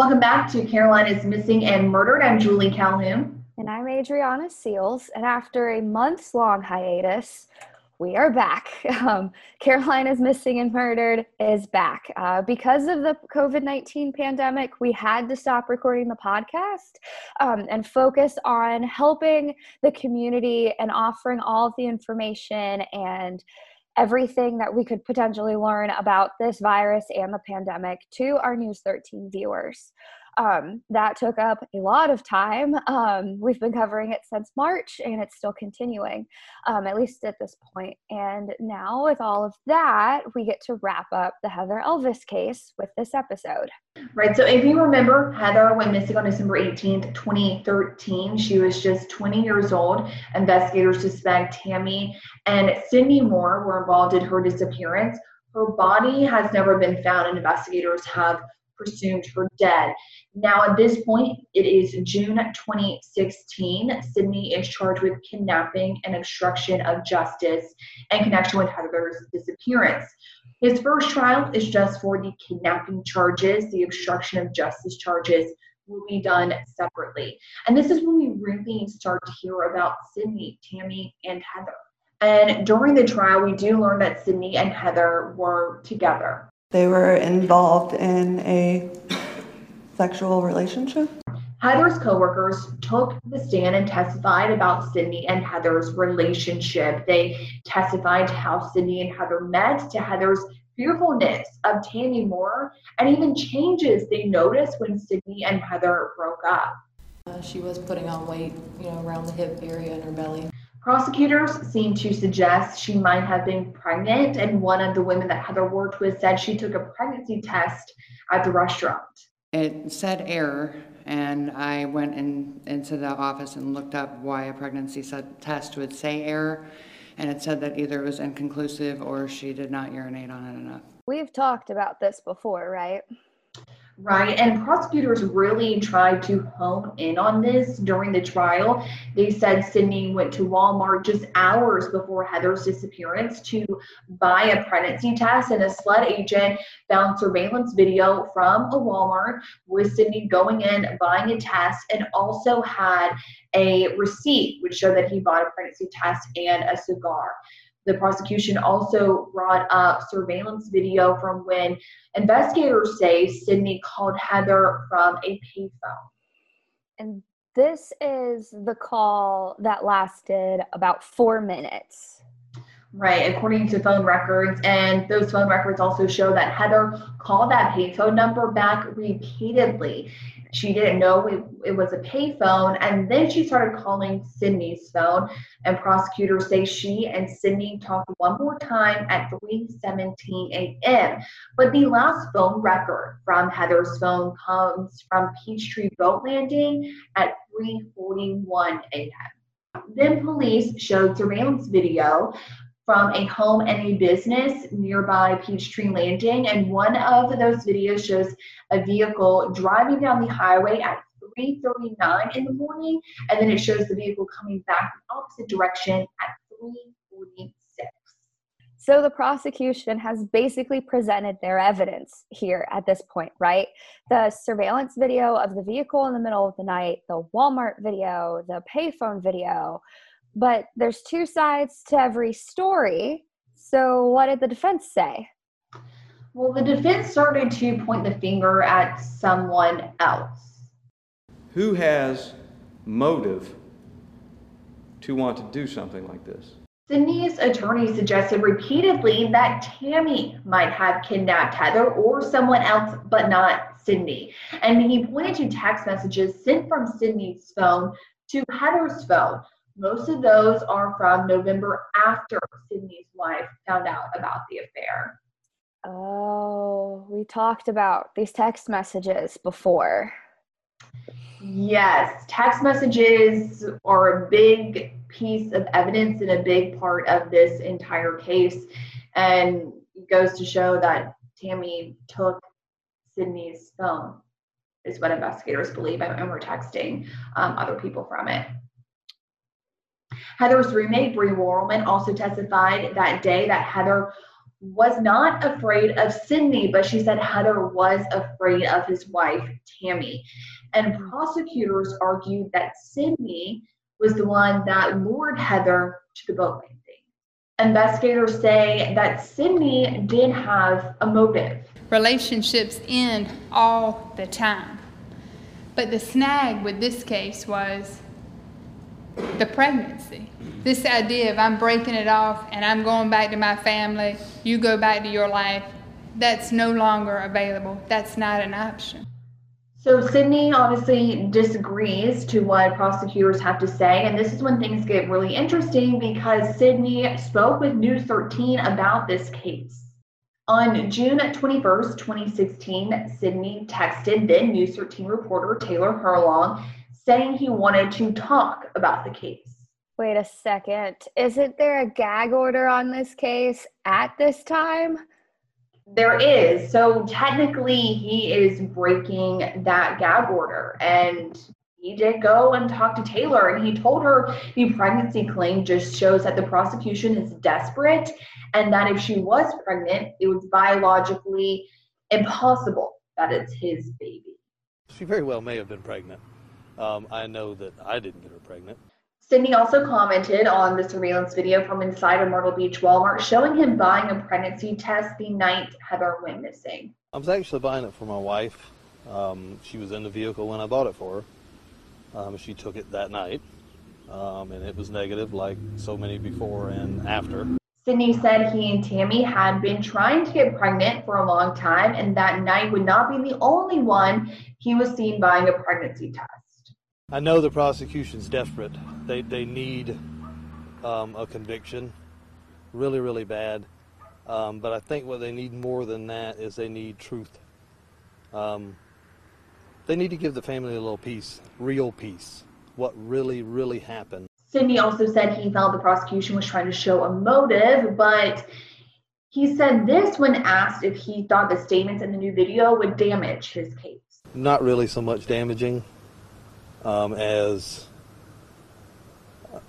Welcome back to Carolina's Missing and Murdered. I'm Julie Calhoun. And I'm Adriana Seals. And after a months long hiatus, we are back. Um, Carolina's Missing and Murdered is back. Uh, because of the COVID 19 pandemic, we had to stop recording the podcast um, and focus on helping the community and offering all of the information and everything that we could potentially learn about this virus and the pandemic to our News 13 viewers. Um, that took up a lot of time. Um, we've been covering it since March and it's still continuing, um, at least at this point. And now, with all of that, we get to wrap up the Heather Elvis case with this episode. Right. So, if you remember, Heather went missing on December 18th, 2013. She was just 20 years old. Investigators suspect Tammy and Sydney Moore were involved in her disappearance. Her body has never been found, and investigators have presumed her dead. Now, at this point, it is June 2016. Sydney is charged with kidnapping and obstruction of justice in connection with Heather's disappearance. His first trial is just for the kidnapping charges, the obstruction of justice charges will be done separately. And this is when we really start to hear about Sydney, Tammy, and Heather. And during the trial, we do learn that Sydney and Heather were together. They were involved in a sexual relationship. Heather's coworkers took the stand and testified about Sydney and Heather's relationship. They testified to how Sydney and Heather met, to Heather's fearfulness of Tammy Moore, and even changes they noticed when Sydney and Heather broke up. Uh, she was putting on weight, you know, around the hip area and her belly. Prosecutors seem to suggest she might have been pregnant, and one of the women that Heather worked with said she took a pregnancy test at the restaurant. It said error, and I went in, into the office and looked up why a pregnancy test would say error, and it said that either it was inconclusive or she did not urinate on it enough. We've talked about this before, right? Right. And prosecutors really tried to hone in on this during the trial. They said Sydney went to Walmart just hours before Heather's disappearance to buy a pregnancy test, and a SLED agent found surveillance video from a Walmart with Sydney going in, buying a test, and also had a receipt which showed that he bought a pregnancy test and a cigar. The prosecution also brought up surveillance video from when investigators say Sydney called Heather from a payphone. And this is the call that lasted about four minutes. Right, according to phone records. And those phone records also show that Heather called that payphone number back repeatedly. She didn't know it, it was a payphone. And then she started calling Sydney's phone. And prosecutors say she and Sydney talked one more time at 3:17 a.m. But the last phone record from Heather's phone comes from Peachtree Boat Landing at 3:41 a.m. Then police showed surveillance video from a home and a business nearby Peachtree Landing. And one of those videos shows a vehicle driving down the highway at 3.39 in the morning. And then it shows the vehicle coming back in the opposite direction at 3.46. So the prosecution has basically presented their evidence here at this point, right? The surveillance video of the vehicle in the middle of the night, the Walmart video, the payphone video, but there's two sides to every story. So, what did the defense say? Well, the defense started to point the finger at someone else. Who has motive to want to do something like this? Sydney's attorney suggested repeatedly that Tammy might have kidnapped Heather or someone else, but not Sydney. And he pointed to text messages sent from Sydney's phone to Heather's phone, most of those are from November after Sydney's wife found out about the affair. Oh, we talked about these text messages before. Yes, text messages are a big piece of evidence and a big part of this entire case. And it goes to show that Tammy took Sydney's phone, is what investigators believe, and we're texting um, other people from it. Heather's roommate, Bree Worrelman, also testified that day that Heather was not afraid of Sydney, but she said Heather was afraid of his wife, Tammy. And prosecutors argued that Sydney was the one that lured Heather to the boat landing. Investigators say that Sydney did have a motive. Relationships end all the time. But the snag with this case was the pregnancy. This idea of I'm breaking it off and I'm going back to my family, you go back to your life, that's no longer available. That's not an option. So Sydney obviously disagrees to what prosecutors have to say, and this is when things get really interesting because Sydney spoke with News 13 about this case. On June 21st, 2016, Sydney texted then News 13 reporter Taylor Herlong saying he wanted to talk about the case. Wait a second. Isn't there a gag order on this case at this time? There is. So technically, he is breaking that gag order. And he did go and talk to Taylor, and he told her the pregnancy claim just shows that the prosecution is desperate and that if she was pregnant, it was biologically impossible that it's his baby. She very well may have been pregnant. Um, I know that I didn't get her pregnant. Sydney also commented on the surveillance video from inside a Myrtle Beach Walmart showing him buying a pregnancy test the night Heather went missing. I was actually buying it for my wife. Um, she was in the vehicle when I bought it for her. Um, she took it that night, um, and it was negative, like so many before and after. Sydney said he and Tammy had been trying to get pregnant for a long time, and that night would not be the only one he was seen buying a pregnancy test. I know the prosecution's desperate. They they need um, a conviction, really really bad. Um, but I think what they need more than that is they need truth. Um, they need to give the family a little peace, real peace, what really really happened. Sydney also said he felt the prosecution was trying to show a motive, but he said this when asked if he thought the statements in the new video would damage his case. Not really so much damaging um, as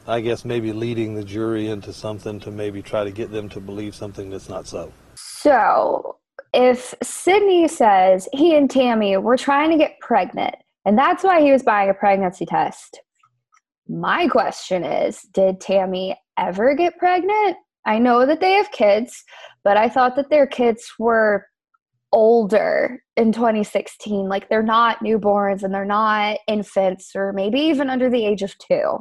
I guess maybe leading the jury into something to maybe try to get them to believe something that's not so. So, if Sydney says he and Tammy were trying to get pregnant, and that's why he was buying a pregnancy test, my question is Did Tammy ever get pregnant? I know that they have kids, but I thought that their kids were older in 2016. Like they're not newborns and they're not infants or maybe even under the age of two.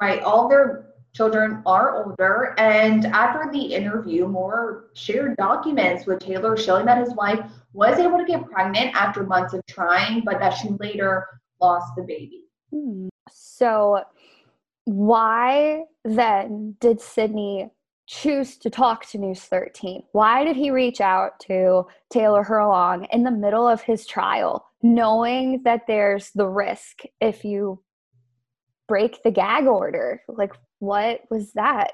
Right. All their children are older. And after the interview, Moore shared documents with Taylor showing that his wife was able to get pregnant after months of trying, but that she later lost the baby. Hmm. So, why then did Sydney choose to talk to News 13? Why did he reach out to Taylor Herlong in the middle of his trial, knowing that there's the risk if you break the gag order? Like, what was that?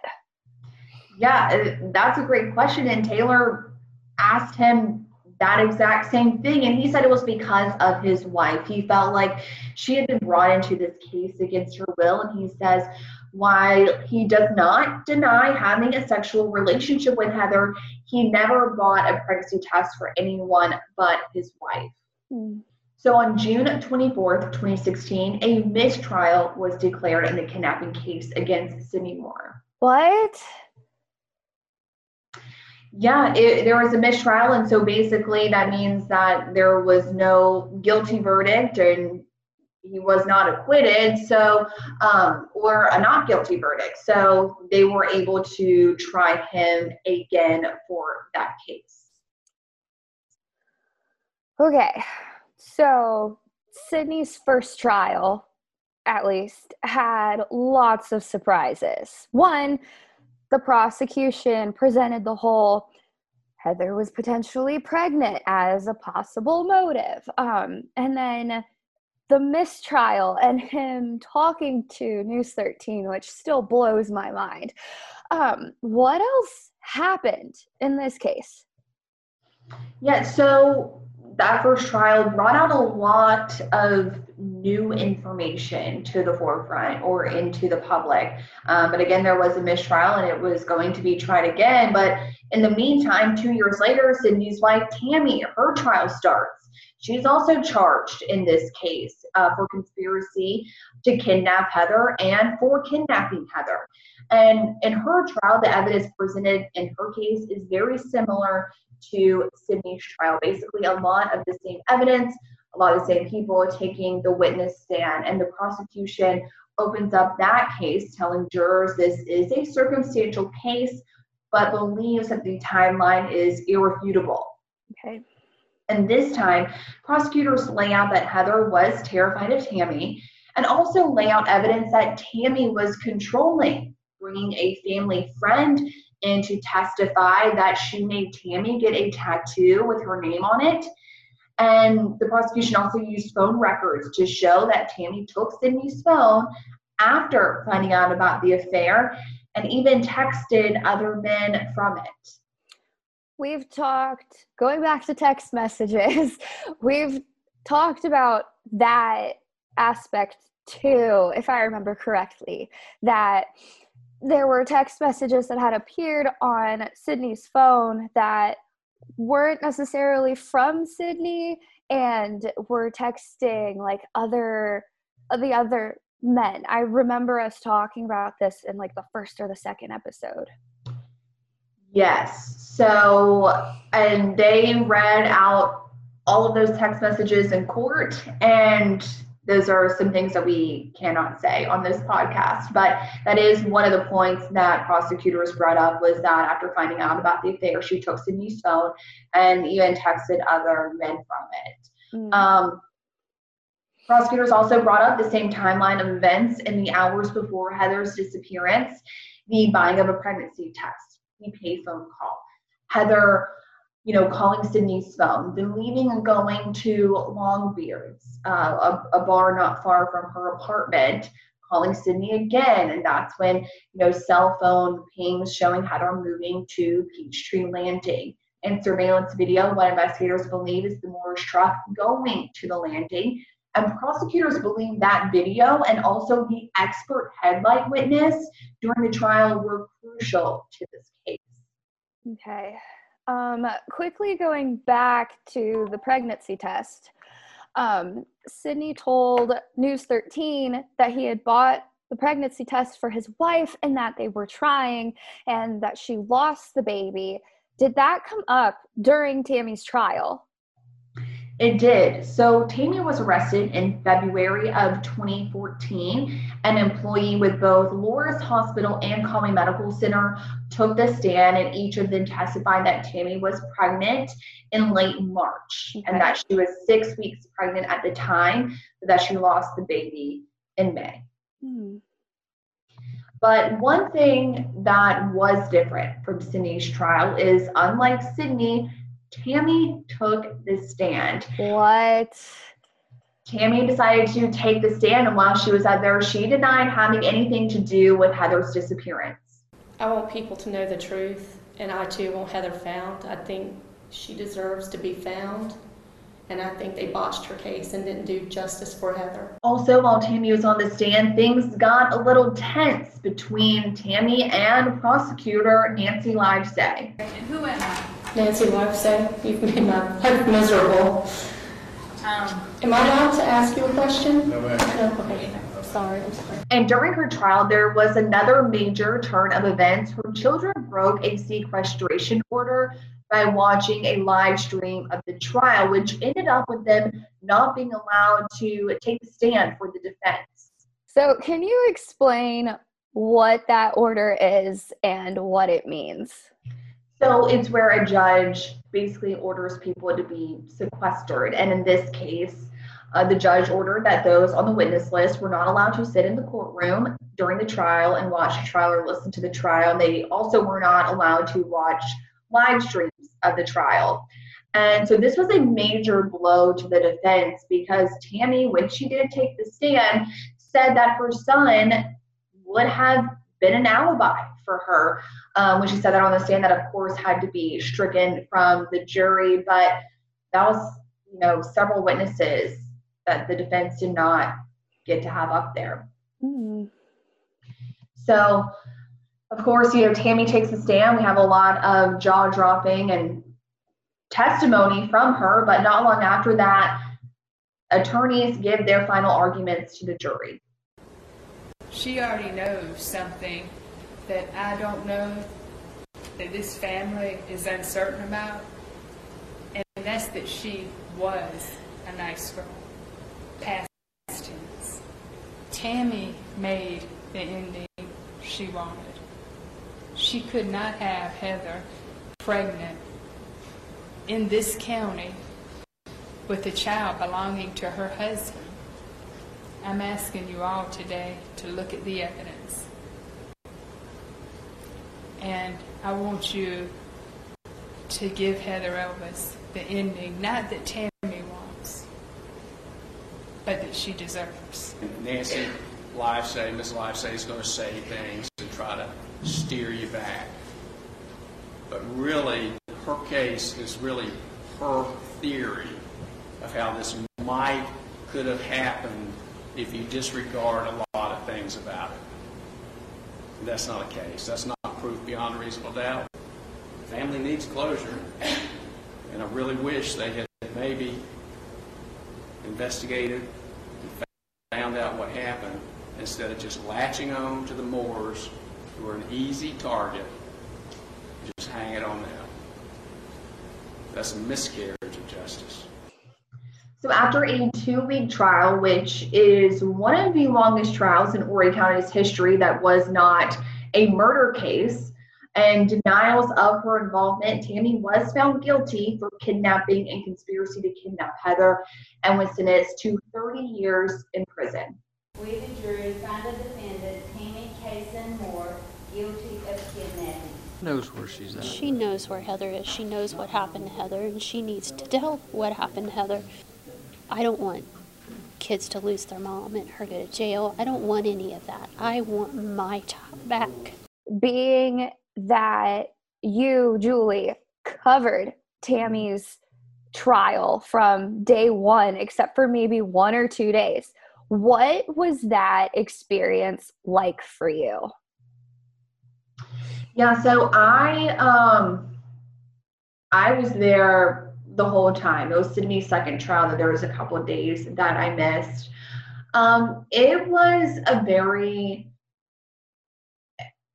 Yeah, uh, that's a great question. And Taylor asked him that exact same thing. And he said it was because of his wife. He felt like she had been brought into this case against her will. And he says, while he does not deny having a sexual relationship with Heather, he never bought a pregnancy test for anyone but his wife. Mm. So on June 24th, 2016, a mistrial was declared in the kidnapping case against Sydney Moore. What? Yeah, it, there was a mistrial, and so basically that means that there was no guilty verdict and he was not acquitted, so um, or a not guilty verdict. So they were able to try him again for that case. Okay, so Sydney's first trial, at least, had lots of surprises. One, the prosecution presented the whole Heather was potentially pregnant as a possible motive. Um, and then the mistrial and him talking to News 13, which still blows my mind. Um, what else happened in this case? Yeah, so that first trial brought out a lot of new information to the forefront or into the public. Um, but again, there was a mistrial and it was going to be tried again. But in the meantime, two years later, Sydney's wife, Tammy, her trial starts. She's also charged in this case uh, for conspiracy to kidnap Heather and for kidnapping Heather. And in her trial, the evidence presented in her case is very similar to Sydney's trial. Basically, a lot of the same evidence, a lot of the same people taking the witness stand, and the prosecution opens up that case telling jurors this is a circumstantial case, but believes that the timeline is irrefutable. Okay. And this time, prosecutors lay out that Heather was terrified of Tammy and also lay out evidence that Tammy was controlling, bringing a family friend in to testify that she made Tammy get a tattoo with her name on it. And the prosecution also used phone records to show that Tammy took Sydney's phone after finding out about the affair and even texted other men from it. We've talked, going back to text messages, we've talked about that aspect too, if I remember correctly, that there were text messages that had appeared on Sydney's phone that weren't necessarily from Sydney and were texting like other the other men. I remember us talking about this in like the first or the second episode. Yes. So, and they read out all of those text messages in court, and those are some things that we cannot say on this podcast. But that is one of the points that prosecutors brought up was that after finding out about the affair, she took Sydney's phone and even texted other men from it. Mm. Um, prosecutors also brought up the same timeline of events in the hours before Heather's disappearance, the buying of a pregnancy test, the payphone call, Heather you know, calling Sydney's phone, then leaving and going to Longbeards, uh, a, a bar not far from her apartment, calling Sydney again. And that's when, you know, cell phone pings showing Heather moving to Peachtree Landing. And surveillance video, what investigators believe is the Moorish truck going to the landing. And prosecutors believe that video and also the expert headlight witness during the trial were crucial to this case. Okay. Um, quickly going back to the pregnancy test, um, Sydney told News 13 that he had bought the pregnancy test for his wife and that they were trying and that she lost the baby. Did that come up during Tammy's trial? It did. So Tammy was arrested in February of 2014. An employee with both Loris Hospital and Conway Medical Center took the stand, and each of them testified that Tammy was pregnant in late March okay. and that she was six weeks pregnant at the time, but that she lost the baby in May. Hmm. But one thing that was different from Sydney's trial is unlike Sydney, Tammy took the stand. What? Tammy decided to take the stand, and while she was out there, she denied having anything to do with Heather's disappearance. I want people to know the truth, and I too want Heather found. I think she deserves to be found, and I think they botched her case and didn't do justice for Heather. Also, while Tammy was on the stand, things got a little tense between Tammy and prosecutor Nancy Livesay. And who am I? Nancy Livesay, you've made my life miserable. Um, Am I allowed to ask you a question? No, ma'am. No, okay. Sorry, I'm sorry. And during her trial, there was another major turn of events. Her children broke a sequestration order by watching a live stream of the trial, which ended up with them not being allowed to take the stand for the defense. So, can you explain what that order is and what it means? So it's where a judge basically orders people to be sequestered. And in this case, uh, the judge ordered that those on the witness list were not allowed to sit in the courtroom during the trial and watch the trial or listen to the trial. And they also were not allowed to watch live streams of the trial. And so this was a major blow to the defense because Tammy, when she did take the stand, said that her son would have been an alibi for her um, when she said that on the stand that of course had to be stricken from the jury but that was you know, several witnesses that the defense did not get to have up there. Mm. So, of course, you know, Tammy takes the stand. We have a lot of jaw dropping and testimony from her, but not long after that, attorneys give their final arguments to the jury. She already knows something that I don't know, that this family is uncertain about, and that's that she was a nice girl. Past tense. Tammy made the ending she wanted. She could not have Heather pregnant in this county with a child belonging to her husband. I'm asking you all today to look at the evidence. And I want you to give Heather Elvis the ending, not that Tammy wants, but that she deserves. Nancy Livesay, Ms. Livesay is going to say things and try to steer you back. But really, her case is really her theory of how this might could have happened if you disregard a lot of things about it. That's not a case. That's not proof beyond a reasonable doubt. The Family needs closure, and I really wish they had maybe investigated and found out what happened instead of just latching on to the Moors, who are an easy target, just hang it on them. That's a miscarriage of justice. So after a two-week trial, which is one of the longest trials in Horry County's history that was not a murder case, and denials of her involvement, Tammy was found guilty for kidnapping and conspiracy to kidnap Heather and was sentenced to 30 years in prison. We, the jury, find the defendant, Tammy Kaysen Moore, guilty of kidnapping. Knows where she's at. She knows where Heather is. She knows what happened to Heather, and she needs to tell what happened to Heather. I don't want kids to lose their mom and her go to jail. I don't want any of that. I want my child back. Being that you, Julie, covered Tammy's trial from day one, except for maybe one or two days. What was that experience like for you? Yeah, so I um I was there the whole time. It was Sydney's second trial that there was a couple of days that I missed. Um, it was a very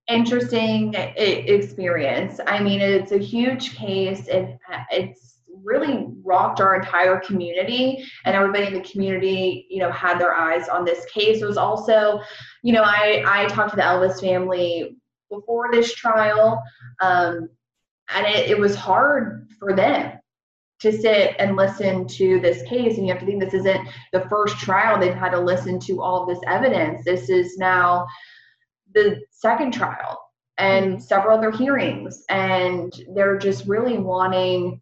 interesting experience. I mean, it's a huge case. It it's really rocked our entire community, and everybody in the community, you know, had their eyes on this case. It was also, you know, I I talked to the Elvis family before this trial, um, and it, it was hard for them to sit and listen to this case and you have to think this isn't the first trial they've had to listen to all of this evidence. This is now the second trial and mm-hmm. several other hearings and they're just really wanting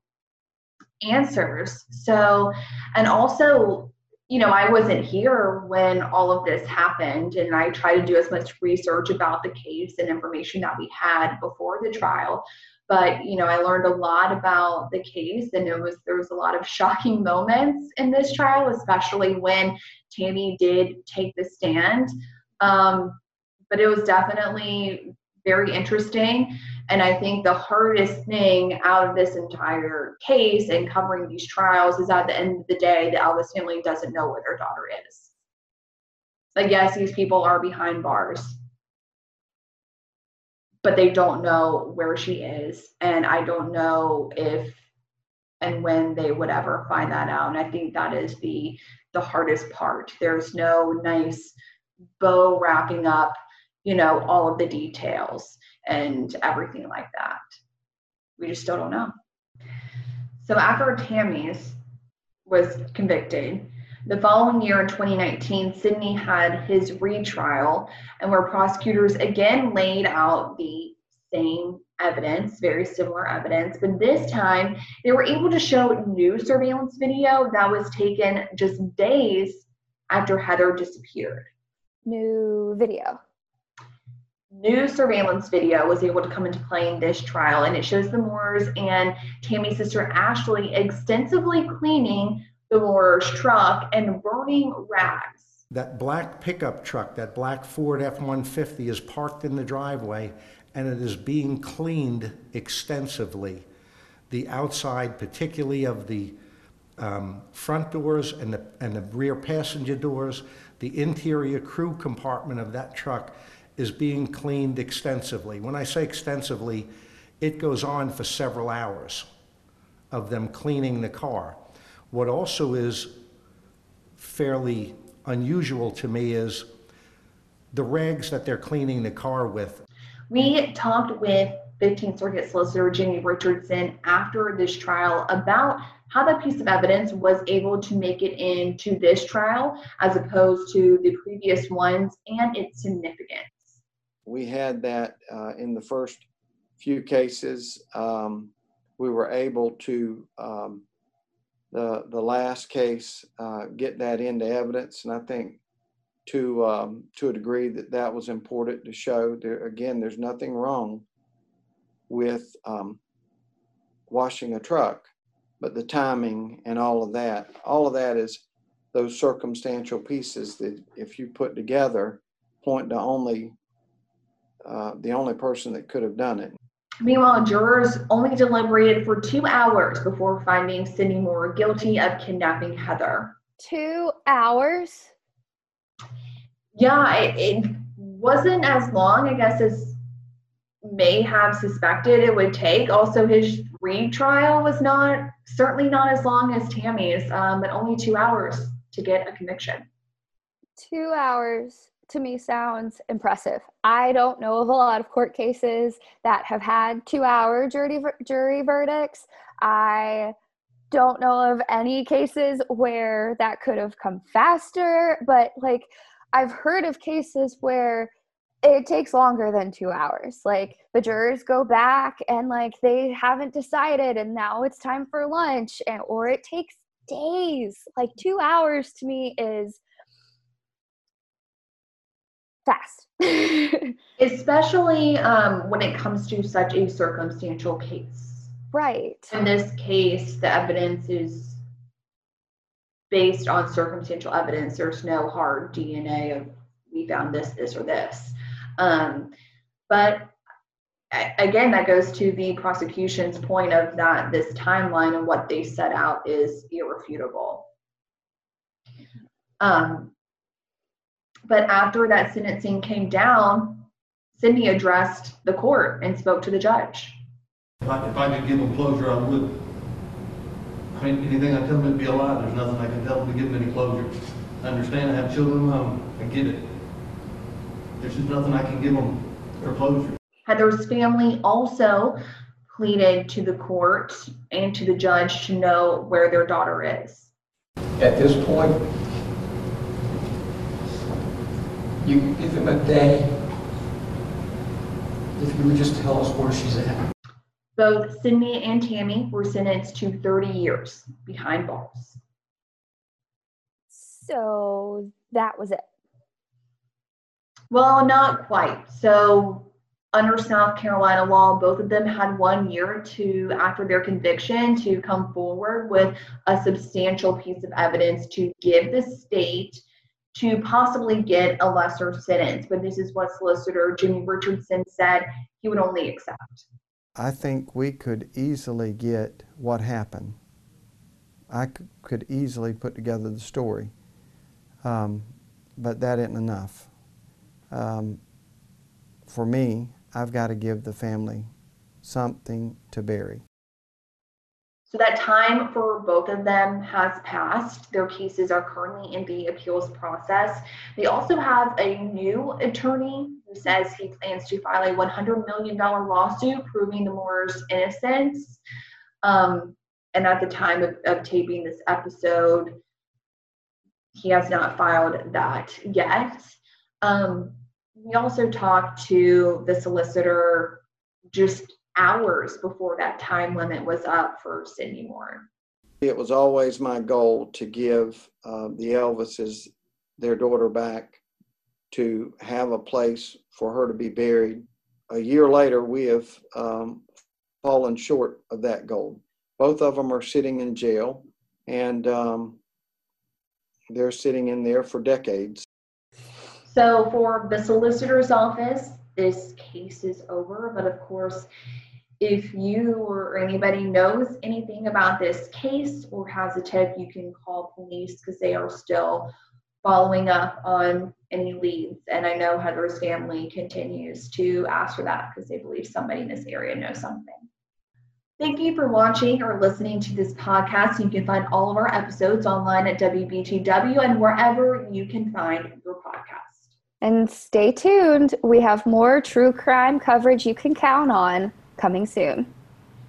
answers. So and also you know i wasn't here when all of this happened and i tried to do as much research about the case and information that we had before the trial but you know i learned a lot about the case and it was there was a lot of shocking moments in this trial especially when tammy did take the stand. Um, but it was definitely very interesting and i think the hardest thing out of this entire case and covering these trials is at the end of the day the elvis family doesn't know where their daughter is. Like yes these people are behind bars but they don't know where she is. And I don't know if and when they would ever find that out. And I think that is the the hardest part. There's no nice bow wrapping up, you know, all of the details and everything like that. We just still don't know. So after Tammy's was convicted, the following year in 2019, Sydney had his retrial, and where prosecutors again laid out the same evidence, very similar evidence, but this time they were able to show new surveillance video that was taken just days after Heather disappeared. New video. new surveillance video was able to come into play in this trial, and it shows the Moores and Tammy's sister Ashley extensively cleaning the Moore's truck and burning rags. That black pickup truck, that black Ford F 150, is parked in the driveway and it is being cleaned extensively. The outside, particularly of the um, front doors and the, and the rear passenger doors, the interior crew compartment of that truck is being cleaned extensively. When I say extensively, it goes on for several hours of them cleaning the car. What also is fairly unusual to me is the rags that they're cleaning the car with. We talked with 15th Circuit Solicitor Jimmy Richardson after this trial about how that piece of evidence was able to make it into this trial as opposed to the previous ones and its significance. We had that uh, in the first few cases. Um, we were able to, um, the, the last case, uh, get that into evidence. And I think to, um, to a degree that that was important to show there, again, there's nothing wrong with um, washing a truck, but the timing and all of that, all of that is those circumstantial pieces that if you put together point to only uh, the only person that could have done it. Meanwhile, jurors only deliberated for two hours before finding Sydney Moore guilty of kidnapping Heather. Two hours? Yeah, it, it wasn't as long, I guess, as may have suspected it would take. Also, his retrial was not certainly not as long as Tammy's, um, but only two hours to get a conviction. Two hours to me sounds impressive. I don't know of a lot of court cases that have had two hour jury, jury verdicts. I don't know of any cases where that could have come faster, but like I've heard of cases where it takes longer than two hours. Like the jurors go back and like they haven't decided and now it's time for lunch and or it takes days. Like two hours to me is fast. Especially um, when it comes to such a circumstantial case. Right. In this case, the evidence is based on circumstantial evidence. There's no hard DNA of we found this, this, or this. Um, but again, that goes to the prosecution's point of that this timeline and what they set out is irrefutable. Um, but after that sentencing came down, Sydney addressed the court and spoke to the judge. If I, if I could give them closure, I would. I mean, anything I tell them to be a lie, there's nothing I can tell them to give them any closure. I understand I have children of my own, I get it. There's just nothing I can give them for closure. Heather's family also pleaded to the court and to the judge to know where their daughter is. At this point, you can give him a day if you would just tell us where she's at. Both Sydney and Tammy were sentenced to 30 years behind bars. So that was it. Well, not quite. So, under South Carolina law, both of them had one year to, after their conviction, to come forward with a substantial piece of evidence to give the state to possibly get a lesser sentence. But this is what Solicitor Jimmy Richardson said he would only accept. I think we could easily get what happened. I could easily put together the story, um, but that isn't enough um, for me, I've got to give the family something to bury. So that time for both of them has passed. Their cases are currently in the appeals process. They also have a new attorney who says he plans to file a $100 million lawsuit proving the Moore's innocence. Um, and at the time of, of taping this episode, he has not filed that yet. Um, we also talked to the solicitor just hours before that time limit was up for Sydney Moore. It was always my goal to give uh, the Elvises their daughter back to have a place for her to be buried. A year later, we have um, fallen short of that goal. Both of them are sitting in jail, and um, they're sitting in there for decades. So for the solicitor's office, this case is over. But of course, if you or anybody knows anything about this case or has a tip, you can call police because they are still following up on any leads. And I know Heather's family continues to ask for that because they believe somebody in this area knows something. Thank you for watching or listening to this podcast. You can find all of our episodes online at WBTW and wherever you can find your podcast. And stay tuned. We have more true crime coverage you can count on coming soon.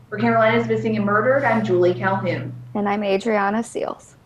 For Carolina's Missing and Murdered, I'm Julie Calhoun. And I'm Adriana Seals.